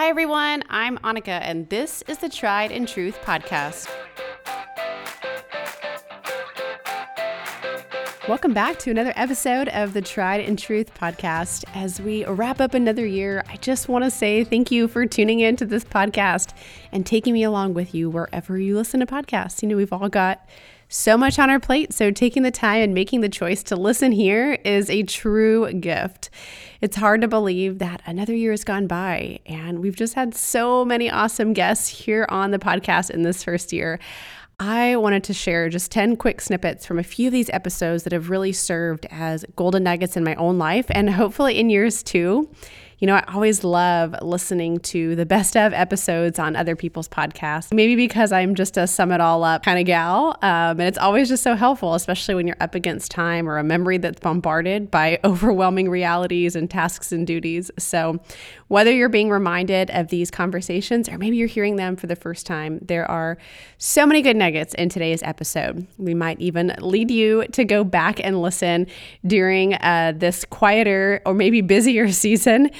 Hi, everyone. I'm Annika, and this is the Tried and Truth podcast. Welcome back to another episode of the Tried and Truth podcast. As we wrap up another year, I just want to say thank you for tuning in to this podcast and taking me along with you wherever you listen to podcasts. You know, we've all got so much on our plate. So, taking the time and making the choice to listen here is a true gift. It's hard to believe that another year has gone by, and we've just had so many awesome guests here on the podcast in this first year. I wanted to share just 10 quick snippets from a few of these episodes that have really served as golden nuggets in my own life and hopefully in yours too. You know, I always love listening to the best of episodes on other people's podcasts, maybe because I'm just a sum it all up kind of gal. Um, and it's always just so helpful, especially when you're up against time or a memory that's bombarded by overwhelming realities and tasks and duties. So, whether you're being reminded of these conversations or maybe you're hearing them for the first time, there are so many good nuggets in today's episode. We might even lead you to go back and listen during uh, this quieter or maybe busier season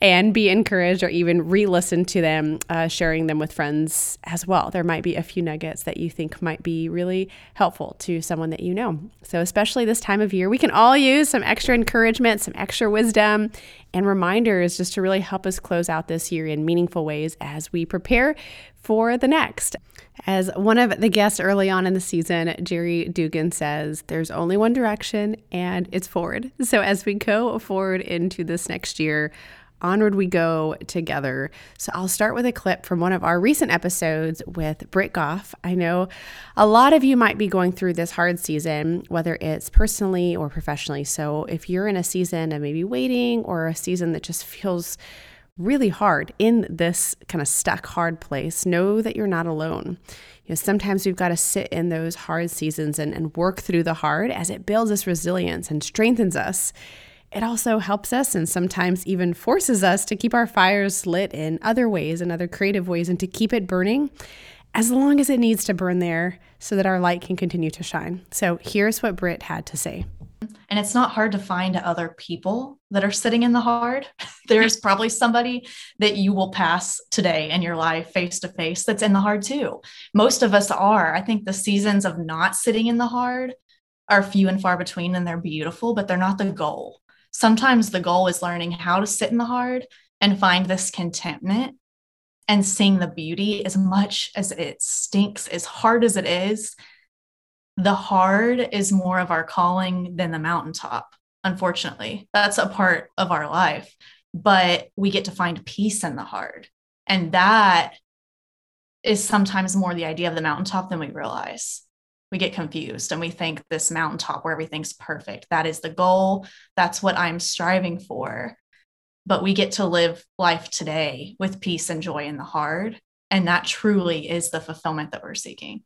and be encouraged or even re listen to them, uh, sharing them with friends as well. There might be a few nuggets that you think might be really helpful to someone that you know. So, especially this time of year, we can all use some extra encouragement, some extra wisdom, and reminders just to really help us close out this year in meaningful ways as we prepare for the next. As one of the guests early on in the season, Jerry Dugan says, there's only one direction and it's forward. So as we go forward into this next year, onward we go together. So I'll start with a clip from one of our recent episodes with Britt Goff. I know a lot of you might be going through this hard season, whether it's personally or professionally. So if you're in a season of maybe waiting or a season that just feels really hard in this kind of stuck hard place, know that you're not alone. You know, sometimes we've got to sit in those hard seasons and, and work through the hard as it builds us resilience and strengthens us. It also helps us and sometimes even forces us to keep our fires lit in other ways and other creative ways and to keep it burning as long as it needs to burn there so that our light can continue to shine. So here's what Britt had to say. And it's not hard to find other people that are sitting in the hard. There's probably somebody that you will pass today in your life face to face that's in the hard too. Most of us are. I think the seasons of not sitting in the hard are few and far between and they're beautiful, but they're not the goal. Sometimes the goal is learning how to sit in the hard and find this contentment and seeing the beauty as much as it stinks, as hard as it is the hard is more of our calling than the mountaintop, unfortunately. That's a part of our life, but we get to find peace in the hard. And that is sometimes more the idea of the mountaintop than we realize. We get confused and we think this mountaintop where everything's perfect, that is the goal. That's what I'm striving for. But we get to live life today with peace and joy in the hard. And that truly is the fulfillment that we're seeking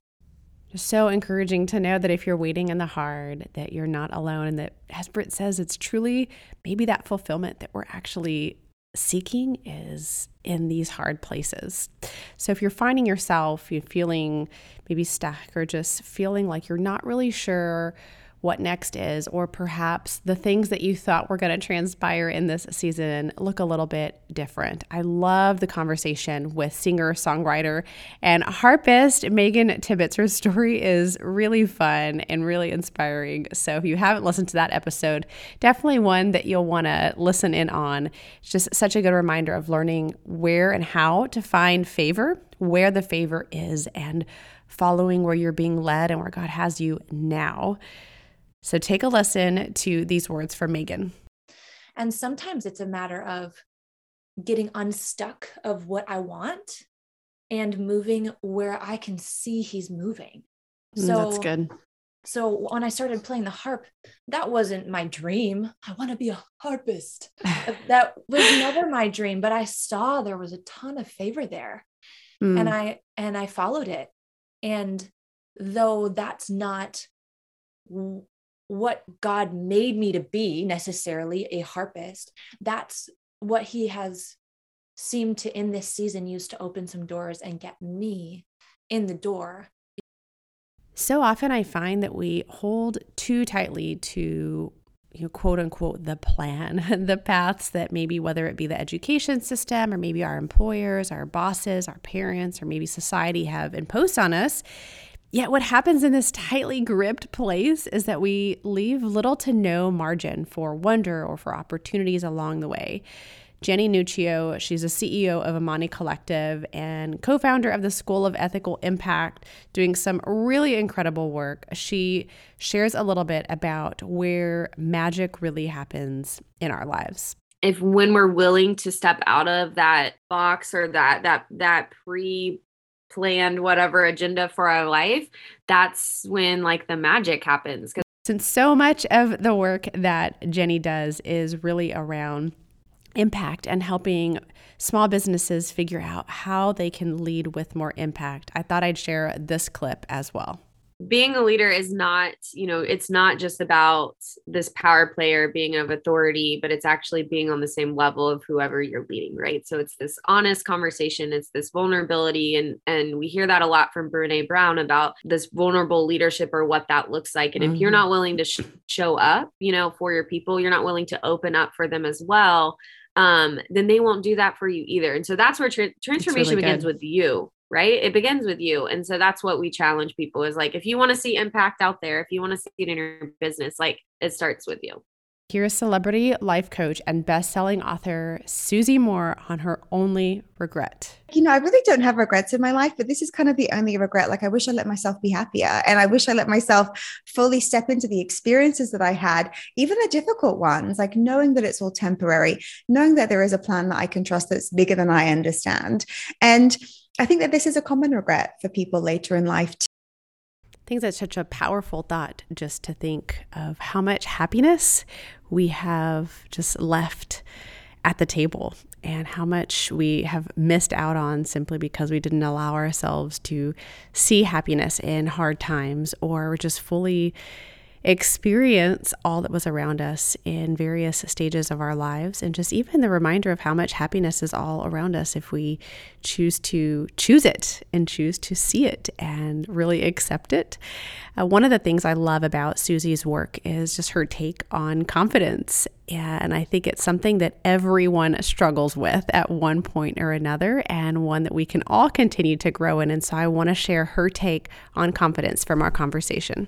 so encouraging to know that if you're waiting in the hard, that you're not alone, and that, as Britt says, it's truly maybe that fulfillment that we're actually seeking is in these hard places. So if you're finding yourself you're feeling maybe stuck or just feeling like you're not really sure what next is, or perhaps the things that you thought were going to transpire in this season look a little bit different. I love the conversation with singer, songwriter, and harpist Megan Tibbetts. Her story is really fun and really inspiring. So if you haven't listened to that episode, definitely one that you'll want to listen in on. It's just such a good reminder of learning where and how to find favor, where the favor is, and following where you're being led and where God has you now. So take a listen to these words from Megan. And sometimes it's a matter of getting unstuck of what I want and moving where I can see he's moving. Mm, so that's good. So when I started playing the harp, that wasn't my dream. I want to be a harpist. that was never my dream, but I saw there was a ton of favor there. Mm. And I and I followed it. And though that's not what God made me to be necessarily a harpist. That's what He has seemed to in this season use to open some doors and get me in the door. So often I find that we hold too tightly to you know, quote unquote the plan, the paths that maybe whether it be the education system or maybe our employers, our bosses, our parents, or maybe society have imposed on us. Yet, what happens in this tightly gripped place is that we leave little to no margin for wonder or for opportunities along the way. Jenny Nuccio. She's a CEO of Amani Collective and co founder of the School of Ethical Impact, doing some really incredible work. She shares a little bit about where magic really happens in our lives. If when we're willing to step out of that box or that that that pre planned whatever agenda for our life, that's when like the magic happens. Since so much of the work that Jenny does is really around impact and helping small businesses figure out how they can lead with more impact. I thought I'd share this clip as well being a leader is not, you know, it's not just about this power player being of authority, but it's actually being on the same level of whoever you're leading, right? So it's this honest conversation, it's this vulnerability and and we hear that a lot from Brené Brown about this vulnerable leadership or what that looks like. And mm-hmm. if you're mm-hmm. not willing to sh- show up, you know, for your people, you're not willing to open up for them as well, um, then they won't do that for you either. And so that's where tra- transformation really begins with you, right? It begins with you. And so that's what we challenge people is like, if you want to see impact out there, if you want to see it in your business, like it starts with you. Here's celebrity life coach and best-selling author Susie Moore on her only regret. You know, I really don't have regrets in my life, but this is kind of the only regret. Like I wish I let myself be happier and I wish I let myself fully step into the experiences that I had, even the difficult ones, like knowing that it's all temporary, knowing that there is a plan that I can trust that's bigger than I understand. And I think that this is a common regret for people later in life. Too. I think that's such a powerful thought just to think of how much happiness we have just left at the table and how much we have missed out on simply because we didn't allow ourselves to see happiness in hard times or just fully experience all that was around us in various stages of our lives and just even the reminder of how much happiness is all around us if we choose to choose it and choose to see it and really accept it. Uh, one of the things I love about Susie's work is just her take on confidence. And I think it's something that everyone struggles with at one point or another, and one that we can all continue to grow in. And so I want to share her take on confidence from our conversation.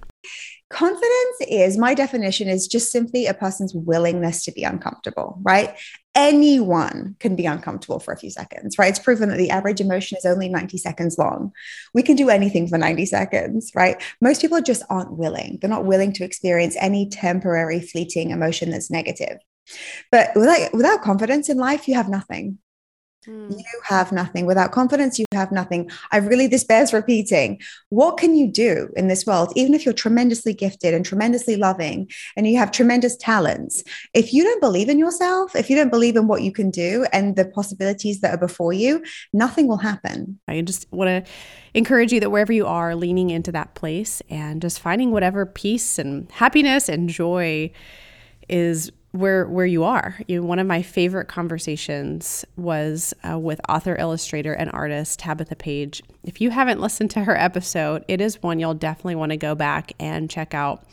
Confidence is my definition is just simply a person's willingness to be uncomfortable, right? Anyone can be uncomfortable for a few seconds, right? It's proven that the average emotion is only 90 seconds long. We can do anything for 90 seconds, right? Most people just aren't willing. They're not willing to experience any temporary, fleeting emotion that's negative. But without, without confidence in life, you have nothing. Mm. You have nothing. Without confidence, you have nothing. I really, this bears repeating. What can you do in this world, even if you're tremendously gifted and tremendously loving and you have tremendous talents? If you don't believe in yourself, if you don't believe in what you can do and the possibilities that are before you, nothing will happen. I just want to encourage you that wherever you are, leaning into that place and just finding whatever peace and happiness and joy is where where you are. You know, one of my favorite conversations was uh, with author, illustrator, and artist Tabitha Page. If you haven't listened to her episode, it is one you'll definitely want to go back and check out.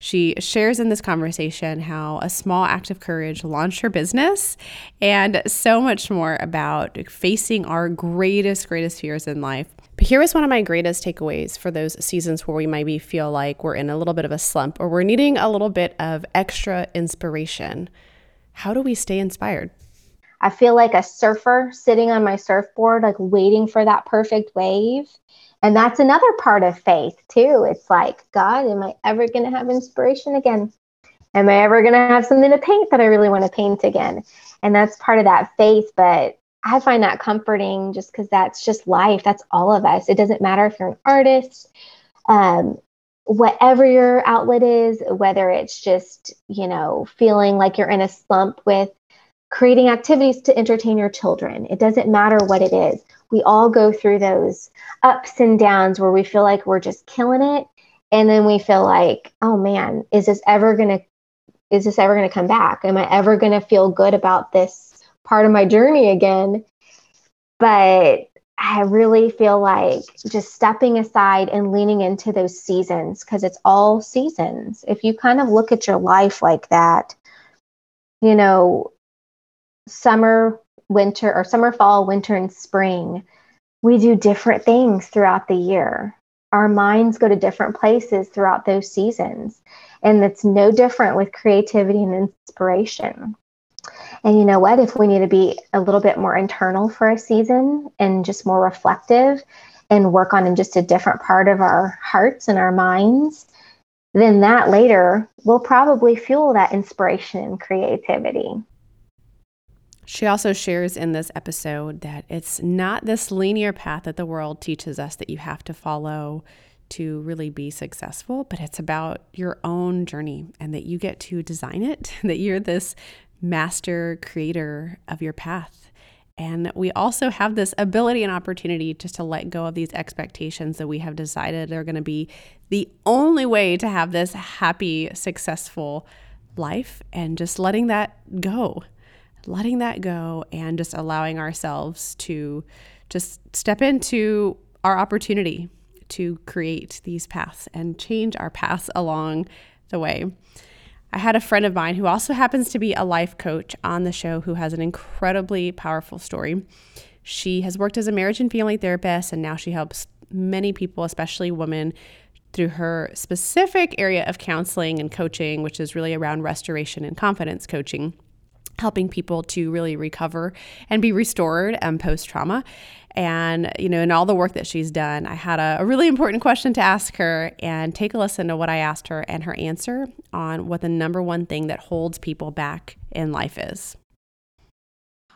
She shares in this conversation how a small act of courage launched her business and so much more about facing our greatest, greatest fears in life but here was one of my greatest takeaways for those seasons where we maybe feel like we're in a little bit of a slump or we're needing a little bit of extra inspiration. How do we stay inspired? I feel like a surfer sitting on my surfboard, like waiting for that perfect wave. And that's another part of faith, too. It's like, God, am I ever going to have inspiration again? Am I ever going to have something to paint that I really want to paint again? And that's part of that faith. But I find that comforting just because that's just life. That's all of us. It doesn't matter if you're an artist, um, whatever your outlet is, whether it's just, you know, feeling like you're in a slump with creating activities to entertain your children. It doesn't matter what it is. We all go through those ups and downs where we feel like we're just killing it. And then we feel like, oh man, is this ever going to, is this ever going to come back? Am I ever going to feel good about this part of my journey again. But I really feel like just stepping aside and leaning into those seasons because it's all seasons. If you kind of look at your life like that, you know, summer, winter, or summer, fall, winter, and spring, we do different things throughout the year. Our minds go to different places throughout those seasons. And it's no different with creativity and inspiration. And you know what? If we need to be a little bit more internal for a season and just more reflective and work on in just a different part of our hearts and our minds, then that later will probably fuel that inspiration and creativity. She also shares in this episode that it's not this linear path that the world teaches us that you have to follow to really be successful, but it's about your own journey and that you get to design it, that you're this master creator of your path. And we also have this ability and opportunity just to let go of these expectations that we have decided are going to be the only way to have this happy, successful life and just letting that go. Letting that go and just allowing ourselves to just step into our opportunity to create these paths and change our paths along the way. I had a friend of mine who also happens to be a life coach on the show who has an incredibly powerful story. She has worked as a marriage and family therapist, and now she helps many people, especially women, through her specific area of counseling and coaching, which is really around restoration and confidence coaching helping people to really recover and be restored um, post trauma. And, you know, in all the work that she's done, I had a, a, really important question to ask her and take a listen to what I asked her and her answer on what the number one thing that holds people back in life is.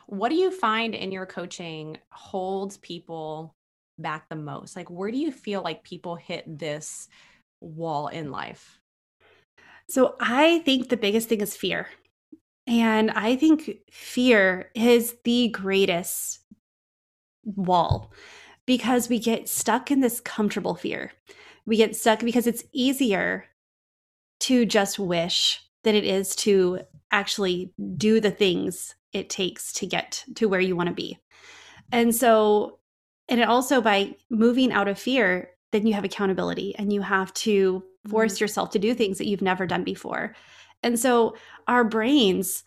What do you find in your coaching holds people back the most? Like, where do you feel like people hit this wall in life? So, I think the biggest thing is fear. And I think fear is the greatest wall because we get stuck in this comfortable fear. We get stuck because it's easier to just wish than it is to actually do the things it takes to get to where you want to be. And so, and it also by moving out of fear, then you have accountability and you have to force mm-hmm. yourself to do things that you've never done before. And so our brains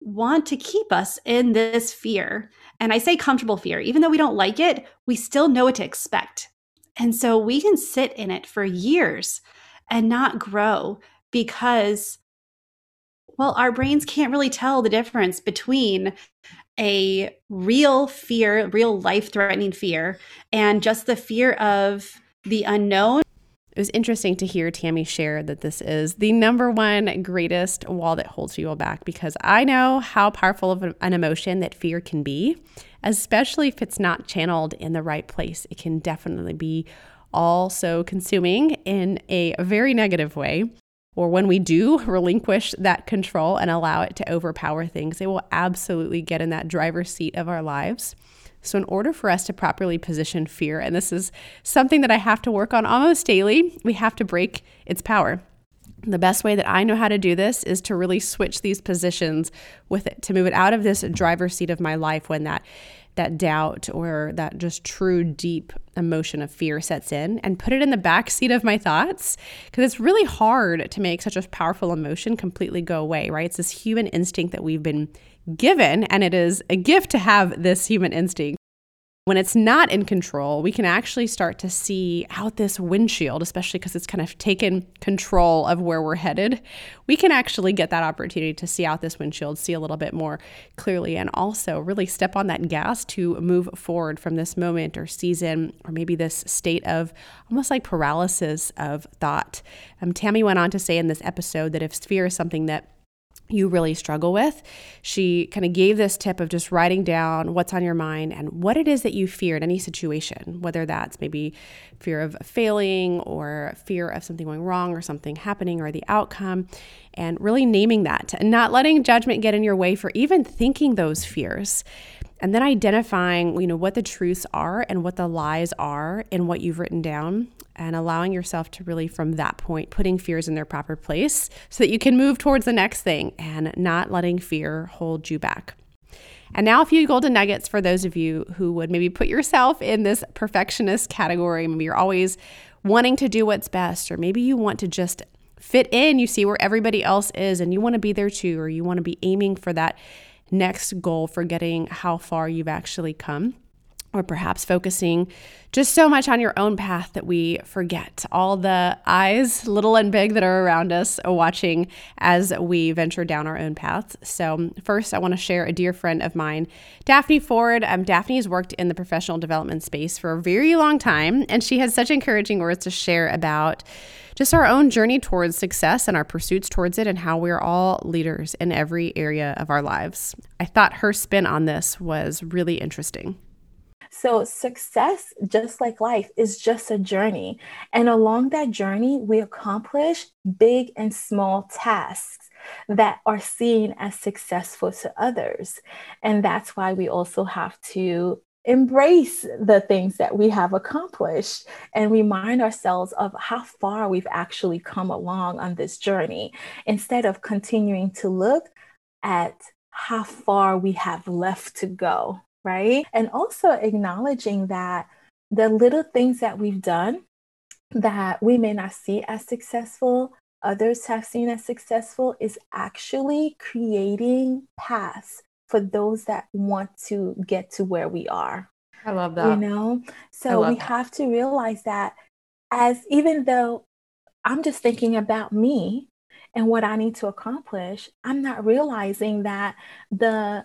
want to keep us in this fear. And I say comfortable fear, even though we don't like it, we still know what to expect. And so we can sit in it for years and not grow because, well, our brains can't really tell the difference between a real fear, real life threatening fear, and just the fear of the unknown it was interesting to hear Tammy share that this is the number one greatest wall that holds people back because I know how powerful of an emotion that fear can be, especially if it's not channeled in the right place. It can definitely be also consuming in a very negative way. Or when we do relinquish that control and allow it to overpower things, it will absolutely get in that driver's seat of our lives. So, in order for us to properly position fear, and this is something that I have to work on almost daily, we have to break its power. The best way that I know how to do this is to really switch these positions with it, to move it out of this driver's seat of my life when that that doubt or that just true deep emotion of fear sets in and put it in the back seat of my thoughts because it's really hard to make such a powerful emotion completely go away, right? It's this human instinct that we've been given, and it is a gift to have this human instinct. When it's not in control, we can actually start to see out this windshield, especially because it's kind of taken control of where we're headed. We can actually get that opportunity to see out this windshield, see a little bit more clearly, and also really step on that gas to move forward from this moment or season, or maybe this state of almost like paralysis of thought. Um, Tammy went on to say in this episode that if fear is something that you really struggle with. She kind of gave this tip of just writing down what's on your mind and what it is that you fear in any situation, whether that's maybe fear of failing or fear of something going wrong or something happening or the outcome, and really naming that and not letting judgment get in your way for even thinking those fears and then identifying you know what the truths are and what the lies are in what you've written down and allowing yourself to really from that point putting fears in their proper place so that you can move towards the next thing and not letting fear hold you back And now, a few golden nuggets for those of you who would maybe put yourself in this perfectionist category. Maybe you're always wanting to do what's best, or maybe you want to just fit in. You see where everybody else is and you want to be there too, or you want to be aiming for that next goal, forgetting how far you've actually come or perhaps focusing just so much on your own path that we forget all the eyes, little and big, that are around us watching as we venture down our own paths. So, first, I want to share a dear friend of mine, Daphne Ford. Um, Daphne has worked in the professional development space for a very long time, and she has such encouraging words to share about just our own journey towards success and our pursuits towards it, and how we're all leaders in every area of our lives. I thought her spin on this was really interesting. So, success, just like life, is just a journey. And along that journey, we accomplish big and small tasks that are seen as successful to others. And that's why we also have to embrace the things that we have accomplished and remind ourselves of how far we've actually come along on this journey instead of continuing to look at how far we have left to go right? And also acknowledging that the little things that we've done that we may not see as successful, others have seen as successful, is actually creating paths for those that want to get to where we are. I love that. You know? So we that. have to realize that as even though I'm just thinking about me and what I need to accomplish, I'm not realizing that the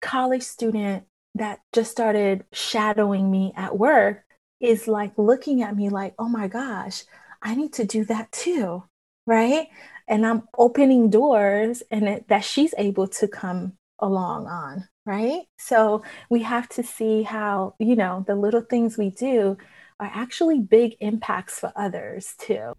college student that just started shadowing me at work is like looking at me like, oh my gosh, I need to do that too. Right. And I'm opening doors and it, that she's able to come along on. Right. So we have to see how, you know, the little things we do are actually big impacts for others too.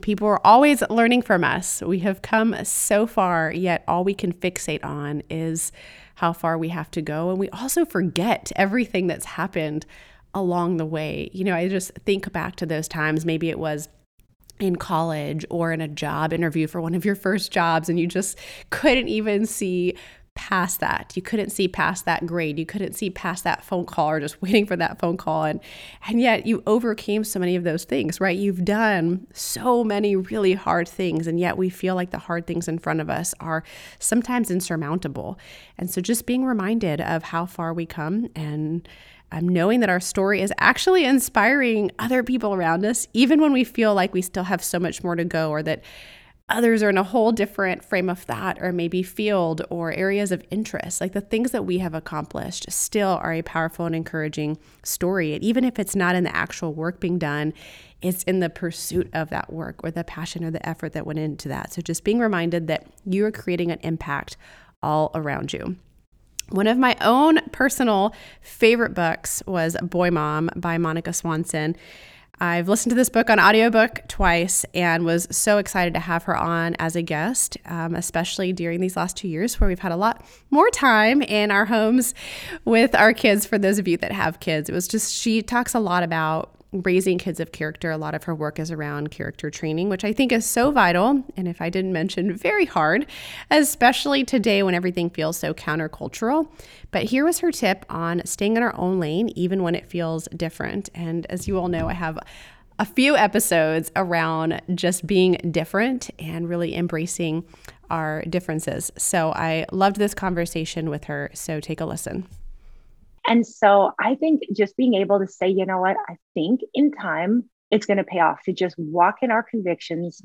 People are always learning from us. We have come so far, yet all we can fixate on is how far we have to go. And we also forget everything that's happened along the way. You know, I just think back to those times. Maybe it was in college or in a job interview for one of your first jobs, and you just couldn't even see past that. You couldn't see past that grade. You couldn't see past that phone call or just waiting for that phone call. And and yet you overcame so many of those things, right? You've done so many really hard things, and yet we feel like the hard things in front of us are sometimes insurmountable. And so just being reminded of how far we come and um, knowing that our story is actually inspiring other people around us, even when we feel like we still have so much more to go or that others are in a whole different frame of thought or maybe field or areas of interest. Like the things that we have accomplished still are a powerful and encouraging story. And even if it's not in the actual work being done, it's in the pursuit of that work or the passion or the effort that went into that. So just being reminded that you are creating an impact all around you. One of my own personal favorite books was Boy Mom by Monica Swanson. I've listened to this book on audiobook twice and was so excited to have her on as a guest, um, especially during these last two years where we've had a lot more time in our homes with our kids. For those of you that have kids, it was just, she talks a lot about raising kids of character. A lot of her work is around character training, which I think is so vital. And if I didn't mention, very hard, especially today when everything feels so countercultural. But here was her tip on staying in our own lane, even when it feels different. And as you all know, I have a few episodes around just being different and really embracing our differences. So I loved this conversation with her. So take a listen. And so I think just being able to say, you know what, I think in time it's going to pay off to just walk in our convictions,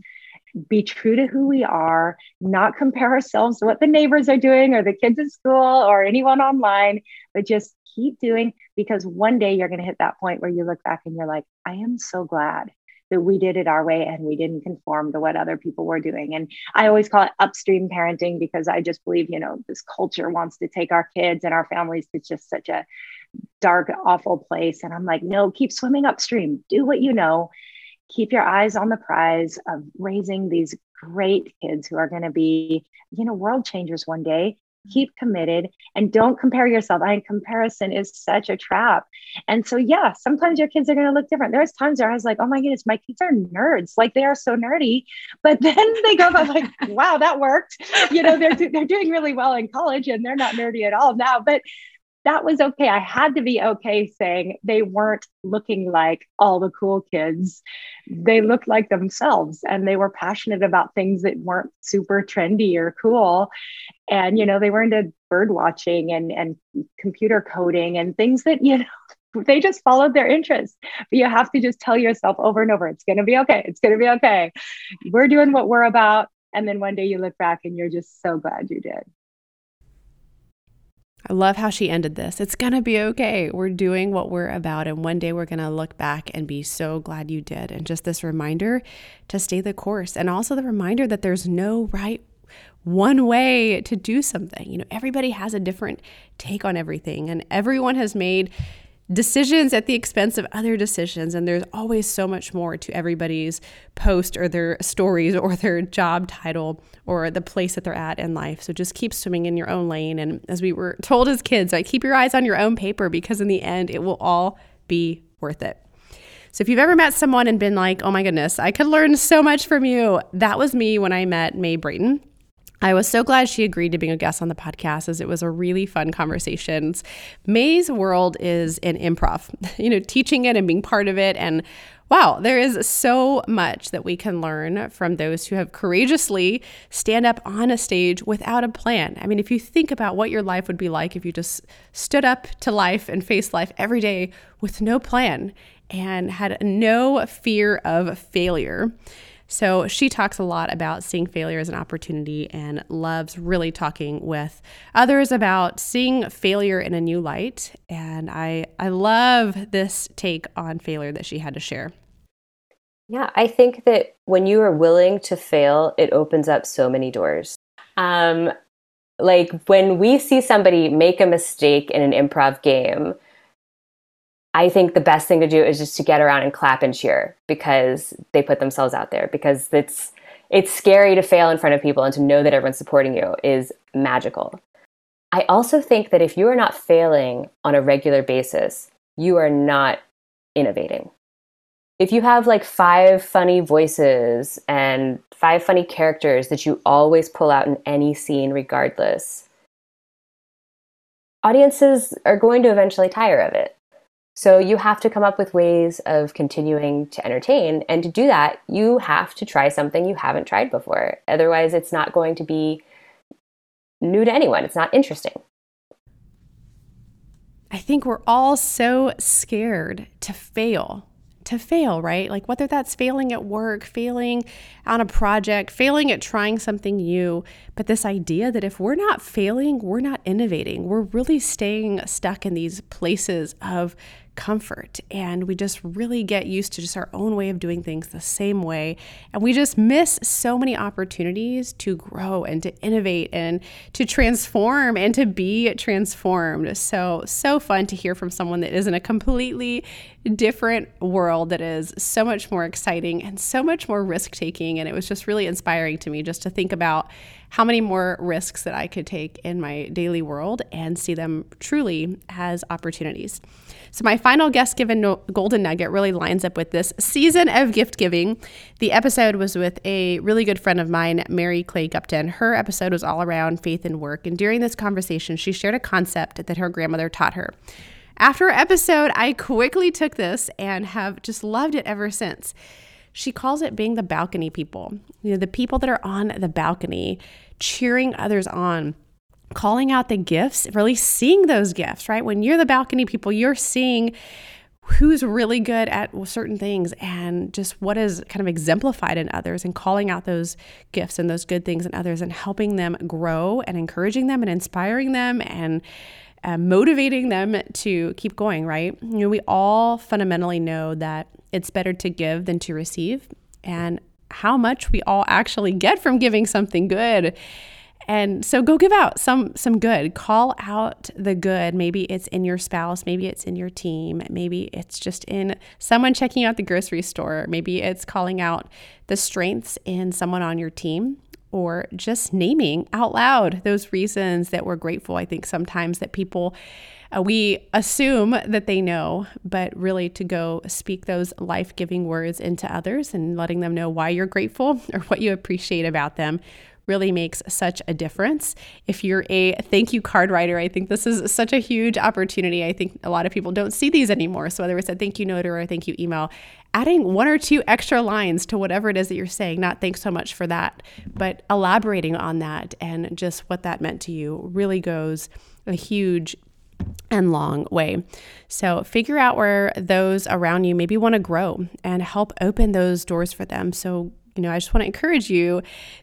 be true to who we are, not compare ourselves to what the neighbors are doing or the kids at school or anyone online, but just keep doing because one day you're going to hit that point where you look back and you're like, I am so glad that we did it our way and we didn't conform to what other people were doing. And I always call it upstream parenting because I just believe, you know, this culture wants to take our kids and our families to just such a dark, awful place. And I'm like, no, keep swimming upstream, do what you know, keep your eyes on the prize of raising these great kids who are going to be, you know, world changers one day keep committed and don't compare yourself. I mean, comparison is such a trap. And so, yeah, sometimes your kids are going to look different. There's times where I was like, oh my goodness, my kids are nerds. Like they are so nerdy. But then they go, I'm like, wow, that worked. You know, they're, they're doing really well in college and they're not nerdy at all now. But that was okay. I had to be okay saying they weren't looking like all the cool kids. They looked like themselves and they were passionate about things that weren't super trendy or cool. And, you know, they were into bird watching and, and computer coding and things that, you know, they just followed their interests. But you have to just tell yourself over and over, it's going to be okay. It's going to be okay. We're doing what we're about. And then one day you look back and you're just so glad you did. I love how she ended this. It's going to be okay. We're doing what we're about. And one day we're going to look back and be so glad you did. And just this reminder to stay the course. And also the reminder that there's no right one way to do something. You know, everybody has a different take on everything, and everyone has made decisions at the expense of other decisions. And there's always so much more to everybody's post or their stories or their job title or the place that they're at in life. So just keep swimming in your own lane. And as we were told as kids, like keep your eyes on your own paper because in the end, it will all be worth it. So if you've ever met someone and been like, oh my goodness, I could learn so much from you, that was me when I met May Brayton. I was so glad she agreed to being a guest on the podcast as it was a really fun conversation. May's world is in improv, you know, teaching it and being part of it. And wow, there is so much that we can learn from those who have courageously stand up on a stage without a plan. I mean, if you think about what your life would be like if you just stood up to life and faced life every day with no plan and had no fear of failure. So she talks a lot about seeing failure as an opportunity and loves really talking with others about seeing failure in a new light. And I, I love this take on failure that she had to share. Yeah, I think that when you are willing to fail, it opens up so many doors. Um, like when we see somebody make a mistake in an improv game, I think the best thing to do is just to get around and clap and cheer because they put themselves out there because it's it's scary to fail in front of people and to know that everyone's supporting you is magical. I also think that if you are not failing on a regular basis, you are not innovating. If you have like five funny voices and five funny characters that you always pull out in any scene, regardless, audiences are going to eventually tire of it. So you have to come up with ways of continuing to entertain. And to do that, you have to try something you haven't tried before. Otherwise, it's not going to be new to anyone. It's not interesting. I think we're all so scared to fail to fail, right? Like whether that's failing at work, failing on a project, failing at trying something new. But this idea that if we're not failing, we're not innovating. We're really staying stuck in these places of comfort. And we just really get used to just our own way of doing things the same way. And we just miss so many opportunities to grow and to innovate and to transform and to be transformed. So so fun to hear from someone that is in a completely different world that is so much more exciting and so much more risk taking and it was just really inspiring to me just to think about how many more risks that I could take in my daily world and see them truly as opportunities. So, my final guest given no- golden nugget really lines up with this season of gift giving. The episode was with a really good friend of mine, Mary Clay Gupton. Her episode was all around faith and work. And during this conversation, she shared a concept that her grandmother taught her. After episode, I quickly took this and have just loved it ever since. She calls it being the balcony people. You know, the people that are on the balcony cheering others on calling out the gifts, really seeing those gifts, right? When you're the balcony people, you're seeing who's really good at certain things and just what is kind of exemplified in others and calling out those gifts and those good things in others and helping them grow and encouraging them and inspiring them and uh, motivating them to keep going, right? You know, we all fundamentally know that it's better to give than to receive and how much we all actually get from giving something good and so go give out some some good. Call out the good. Maybe it's in your spouse, maybe it's in your team, maybe it's just in someone checking out the grocery store, maybe it's calling out the strengths in someone on your team or just naming out loud those reasons that we're grateful. I think sometimes that people uh, we assume that they know, but really to go speak those life giving words into others and letting them know why you're grateful or what you appreciate about them really makes such a difference. If you're a thank you card writer, I think this is such a huge opportunity. I think a lot of people don't see these anymore. So, whether it's a thank you note or a thank you email, adding one or two extra lines to whatever it is that you're saying, not thanks so much for that, but elaborating on that and just what that meant to you really goes a huge and long way. So figure out where those around you maybe want to grow and help open those doors for them. So you know, I just want to encourage you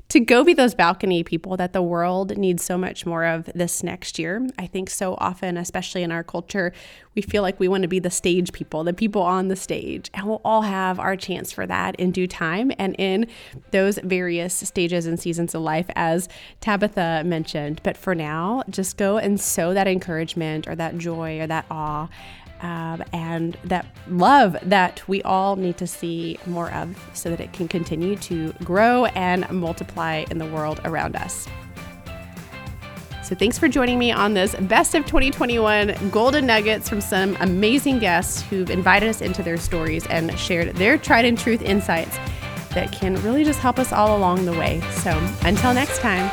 to go be those balcony people that the world needs so much more of this next year. I think so often, especially in our culture, we feel like we want to be the stage people, the people on the stage, and we'll all have our chance for that in due time and in those various stages and seasons of life, as Tabitha mentioned. But for now, just go and sow that encouragement or that joy or that awe um, and that love that we all need to see more of so that it can continue to grow and multiply in the world around us. So, thanks for joining me on this best of 2021 golden nuggets from some amazing guests who've invited us into their stories and shared their tried and truth insights that can really just help us all along the way. So, until next time.